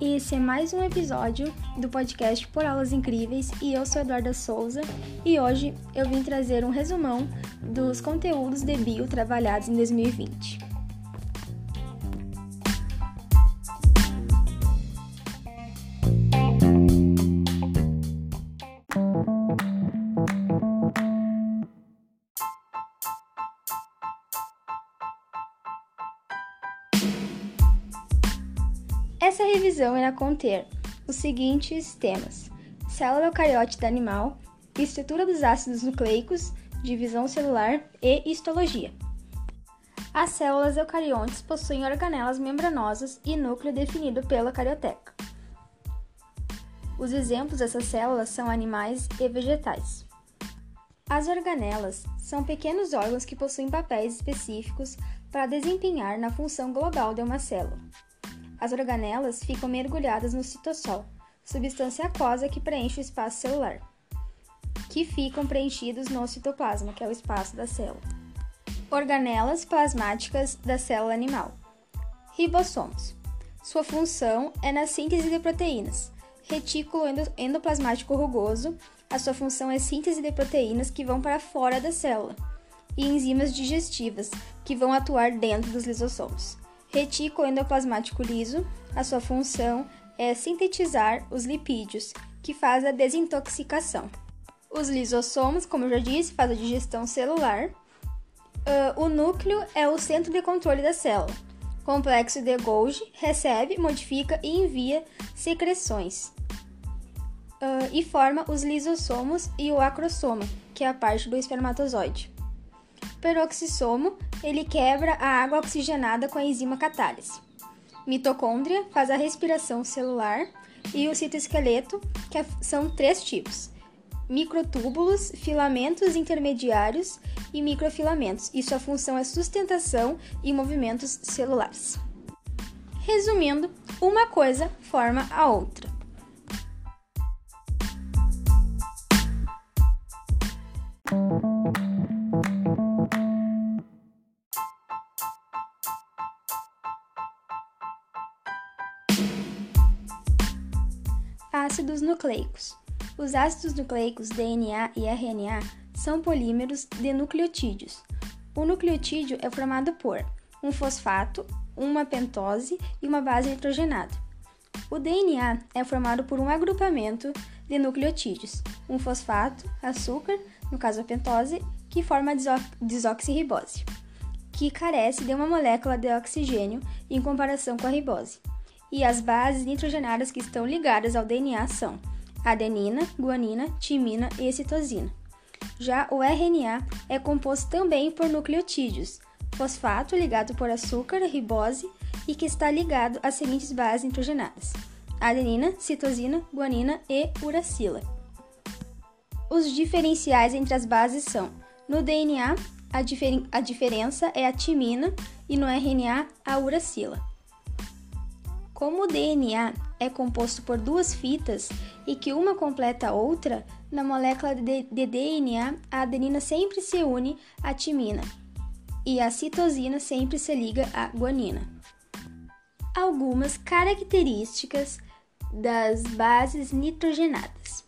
Esse é mais um episódio do podcast Por Aulas Incríveis e eu sou Eduarda Souza e hoje eu vim trazer um resumão dos conteúdos de bio trabalhados em 2020. Revisão irá conter os seguintes temas: célula eucariótica animal, estrutura dos ácidos nucleicos, divisão celular e histologia. As células eucariontes possuem organelas membranosas e núcleo definido pela carioteca. Os exemplos dessas células são animais e vegetais. As organelas são pequenos órgãos que possuem papéis específicos para desempenhar na função global de uma célula. As organelas ficam mergulhadas no citossol, substância aquosa que preenche o espaço celular, que ficam preenchidos no citoplasma, que é o espaço da célula. Organelas plasmáticas da célula animal. Ribossomos. Sua função é na síntese de proteínas. Retículo endoplasmático rugoso. A sua função é síntese de proteínas que vão para fora da célula. E enzimas digestivas, que vão atuar dentro dos lisossomos. Retículo endoplasmático liso, a sua função é sintetizar os lipídios, que faz a desintoxicação. Os lisossomos, como eu já disse, faz a digestão celular. Uh, o núcleo é o centro de controle da célula. Complexo de Golgi recebe, modifica e envia secreções. Uh, e forma os lisossomos e o acrosoma, que é a parte do espermatozoide. Peroxissomo ele quebra a água oxigenada com a enzima catálise. Mitocôndria faz a respiração celular e o citoesqueleto, que é, são três tipos: microtúbulos, filamentos intermediários e microfilamentos, e sua função é sustentação e movimentos celulares. Resumindo, uma coisa forma a outra. Nucleicos. Os ácidos nucleicos DNA e RNA são polímeros de nucleotídeos. O nucleotídeo é formado por um fosfato, uma pentose e uma base nitrogenada. O DNA é formado por um agrupamento de nucleotídeos, um fosfato, açúcar, no caso a pentose, que forma a desoxirribose, que carece de uma molécula de oxigênio em comparação com a ribose e as bases nitrogenadas que estão ligadas ao DNA são adenina, guanina, timina e citosina. Já o RNA é composto também por nucleotídeos, fosfato ligado por açúcar, ribose e que está ligado às seguintes bases nitrogenadas: adenina, citosina, guanina e uracila. Os diferenciais entre as bases são: no DNA, a, difer a diferença é a timina e no RNA, a uracila. Como o DNA é composto por duas fitas e que uma completa a outra, na molécula de, DNA, a adenina sempre se une à timina e a citosina sempre se liga à guanina. Algumas características das bases nitrogenadas.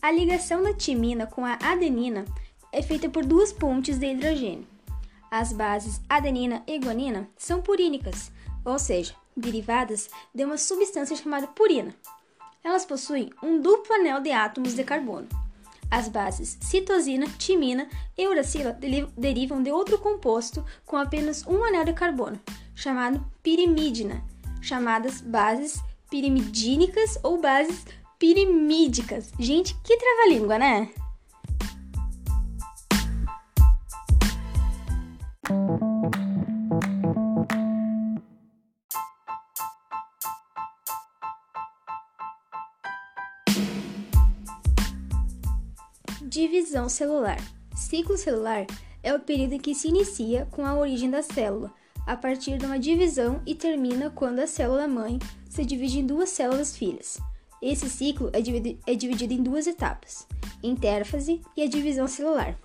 A ligação da timina com a adenina é feita por duas pontes de hidrogênio. As bases adenina e guanina são purínicas, ou seja, derivadas de uma substância chamada purina. Elas possuem um duplo anel de átomos de carbono. As bases citosina, timina e uracila derivam de outro composto com apenas um anel de carbono, chamado pirimidina, chamadas bases pirimidínicas ou bases pirimídicas. Gente, que trava-língua, né? Divisão celular. Ciclo celular é o período que se inicia com a origem da célula, a partir de uma divisão e termina quando a célula mãe se divide em duas células filhas. Esse ciclo é dividido, é dividido em duas etapas. intérfase e a divisão celular.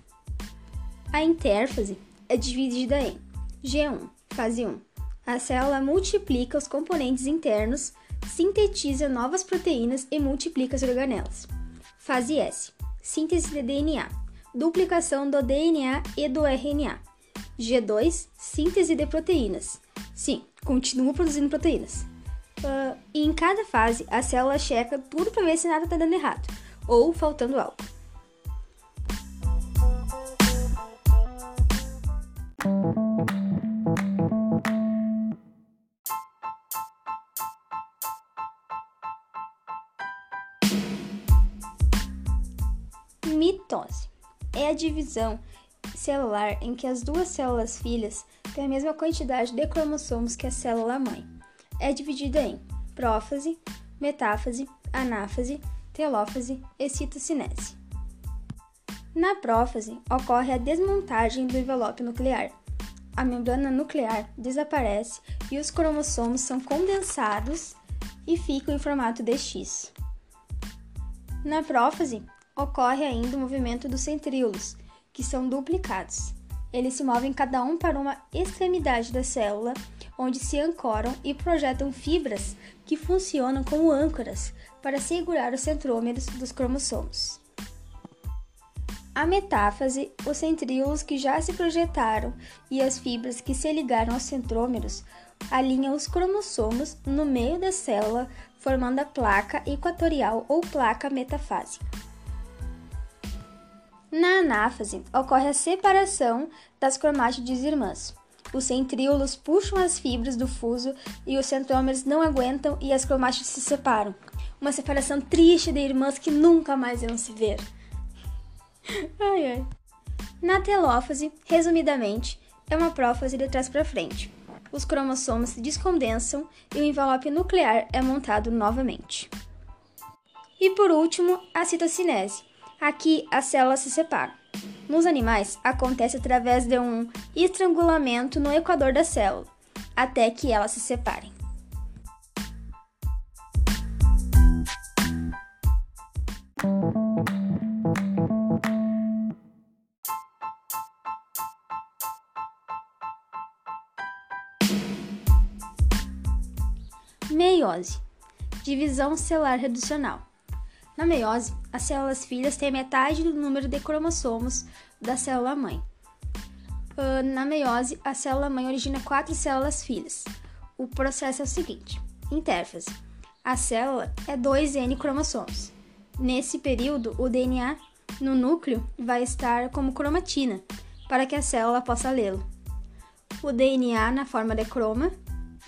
A intérfase é dividida em G1, fase 1. A célula multiplica os componentes internos, sintetiza novas proteínas e multiplica as organelas. Fase S. Síntese de DNA. Duplicação do DNA e do RNA. G2. Síntese de proteínas. Sim, continua produzindo proteínas. Uh, e em cada fase, a célula checa tudo para ver se nada está dando errado ou faltando algo. Divisão celular em que as duas células filhas têm a mesma quantidade de cromossomos que a célula mãe. É dividida em prófase, metáfase, anáfase, telófase e citocinese. Na prófase, ocorre a desmontagem do envelope nuclear. A membrana nuclear desaparece e os cromossomos são condensados e ficam em formato de X. Na prófase, ocorre ainda o movimento dos centríolos, que são duplicados. Eles se movem cada um para uma extremidade da célula, onde se ancoram e projetam fibras que funcionam como âncoras para segurar os centrômeros dos cromossomos. A metáfase, os centríolos que já se projetaram e as fibras que se ligaram aos centrômeros alinham os cromossomos no meio da célula, formando a placa equatorial ou placa metafásica. Na anáfase, ocorre a separação das cromátides irmãs. Os centríolos puxam as fibras do fuso e os centrômeros não aguentam e as cromátides se separam. Uma separação triste de irmãs que nunca mais irão se ver. ai, ai. Na telófase, resumidamente, é uma prófase de trás para frente. Os cromossomos se descondensam e o envelope nuclear é montado novamente. E por último, a citocinese Aqui as células se separam. Nos animais, acontece através de um estrangulamento no equador da célula, até que elas se separem. Meiose divisão celular reducional. Na meiose, as células filhas têm metade do número de cromossomos da célula mãe. Uh, na meiose, a célula mãe origina quatro células filhas. O processo é o seguinte: intérfase. A célula é 2N cromossomos. Nesse período, o DNA no núcleo vai estar como cromatina, para que a célula possa lê-lo. O DNA na forma de croma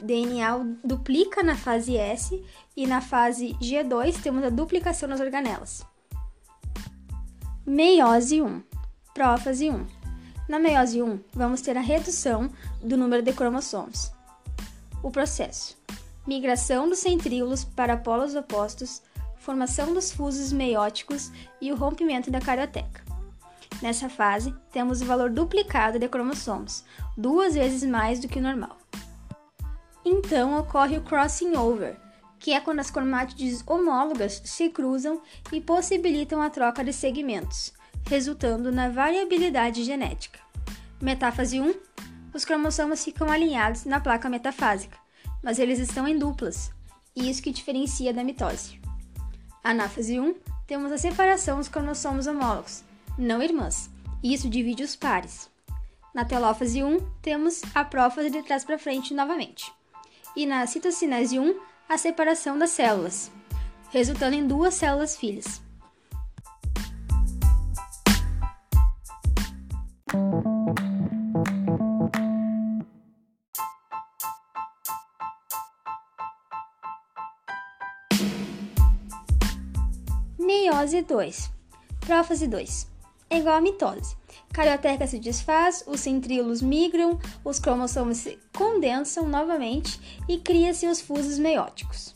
DNA duplica na fase S e na fase G2 temos a duplicação nas organelas. Meiose 1, prófase 1. Na meiose 1, vamos ter a redução do número de cromossomos. O processo: migração dos centríolos para polos opostos, formação dos fusos meióticos e o rompimento da carioteca. Nessa fase, temos o valor duplicado de cromossomos, duas vezes mais do que o normal. Então ocorre o crossing over, que é quando as cromátides homólogas se cruzam e possibilitam a troca de segmentos, resultando na variabilidade genética. Metáfase 1: os cromossomos ficam alinhados na placa metafásica, mas eles estão em duplas, isso que diferencia da mitose. Anáfase 1: temos a separação dos cromossomos homólogos, não irmãs, e isso divide os pares. Na telófase 1, temos a prófase de trás para frente novamente e na citocinese 1 a separação das células, resultando em duas células filhas. Meiose 2. Prófase 2. É igual a mitose. Carioteca se desfaz, os centríolos migram, os cromossomos se condensam novamente e cria-se os fusos meióticos.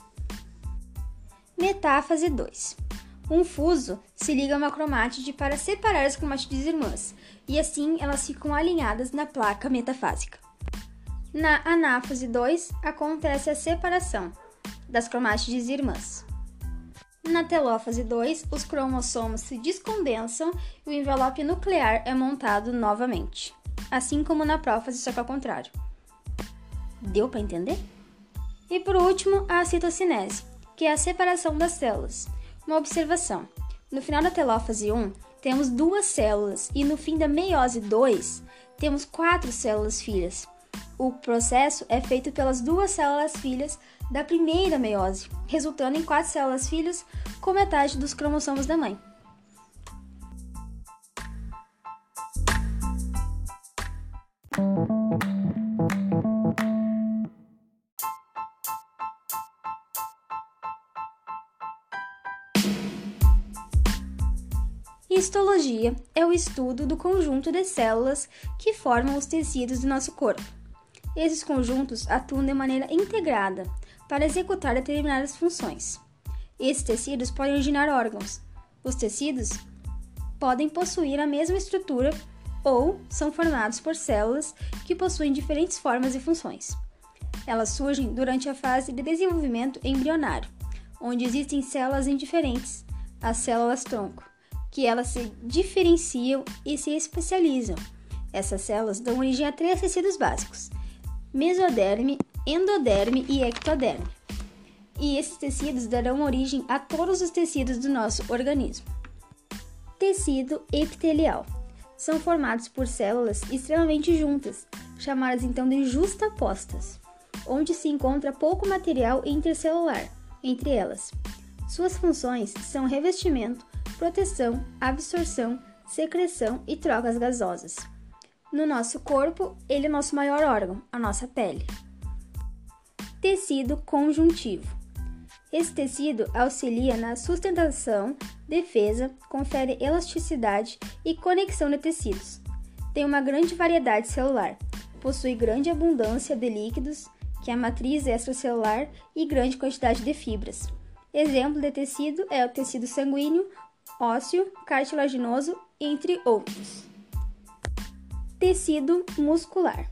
Metáfase 2. Um fuso se liga a uma cromátide para separar as cromátides irmãs, e assim elas ficam alinhadas na placa metafásica. Na anáfase 2 acontece a separação das cromátides irmãs. Na telófase 2, os cromossomos se descondensam e o envelope nuclear é montado novamente, assim como na prófase, só que ao contrário. Deu para entender? E por último, a citocinese, que é a separação das células. Uma observação: no final da telófase 1, temos duas células e no fim da meiose 2, temos quatro células filhas. O processo é feito pelas duas células filhas da primeira meiose, resultando em quatro células filhas com metade dos cromossomos da mãe. Histologia é o estudo do conjunto de células que formam os tecidos do nosso corpo. Esses conjuntos atuam de maneira integrada para executar determinadas funções. Esses tecidos podem originar órgãos. Os tecidos podem possuir a mesma estrutura ou são formados por células que possuem diferentes formas e funções. Elas surgem durante a fase de desenvolvimento embrionário, onde existem células indiferentes, as células-tronco, que elas se diferenciam e se especializam. Essas células dão origem a três tecidos básicos: mesoderme, endoderme e ectoderme. E esses tecidos darão origem a todos os tecidos do nosso organismo. Tecido epitelial são formados por células extremamente juntas, chamadas então de justapostas, onde se encontra pouco material intercelular entre elas. Suas funções são revestimento, proteção, absorção, secreção e trocas gasosas. No nosso corpo, ele é o nosso maior órgão, a nossa pele. Tecido conjuntivo. Esse tecido auxilia na sustentação, defesa, confere elasticidade e conexão de tecidos. Tem uma grande variedade celular, possui grande abundância de líquidos, que é a matriz extracelular, e grande quantidade de fibras. Exemplo de tecido é o tecido sanguíneo, ósseo, cartilaginoso, entre outros. Tecido muscular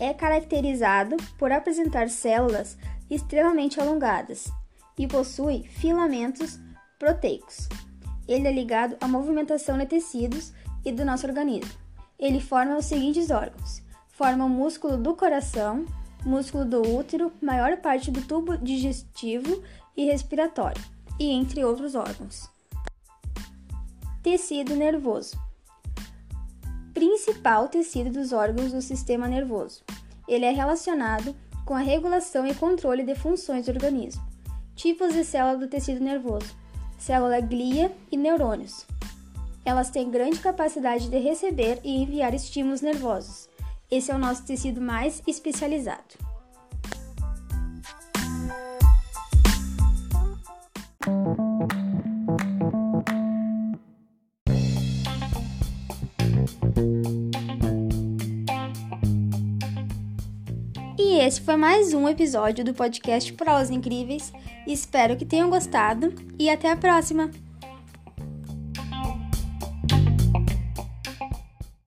é caracterizado por apresentar células extremamente alongadas e possui filamentos proteicos. Ele é ligado à movimentação de tecidos e do nosso organismo. Ele forma os seguintes órgãos: forma o músculo do coração, músculo do útero, maior parte do tubo digestivo e respiratório, e entre outros órgãos. Tecido nervoso principal tecido dos órgãos do sistema nervoso. Ele é relacionado com a regulação e controle de funções do organismo. Tipos de célula do tecido nervoso: célula glia e neurônios. Elas têm grande capacidade de receber e enviar estímulos nervosos. Esse é o nosso tecido mais especializado. Esse foi mais um episódio do podcast Por Aulas Incríveis. Espero que tenham gostado e até a próxima!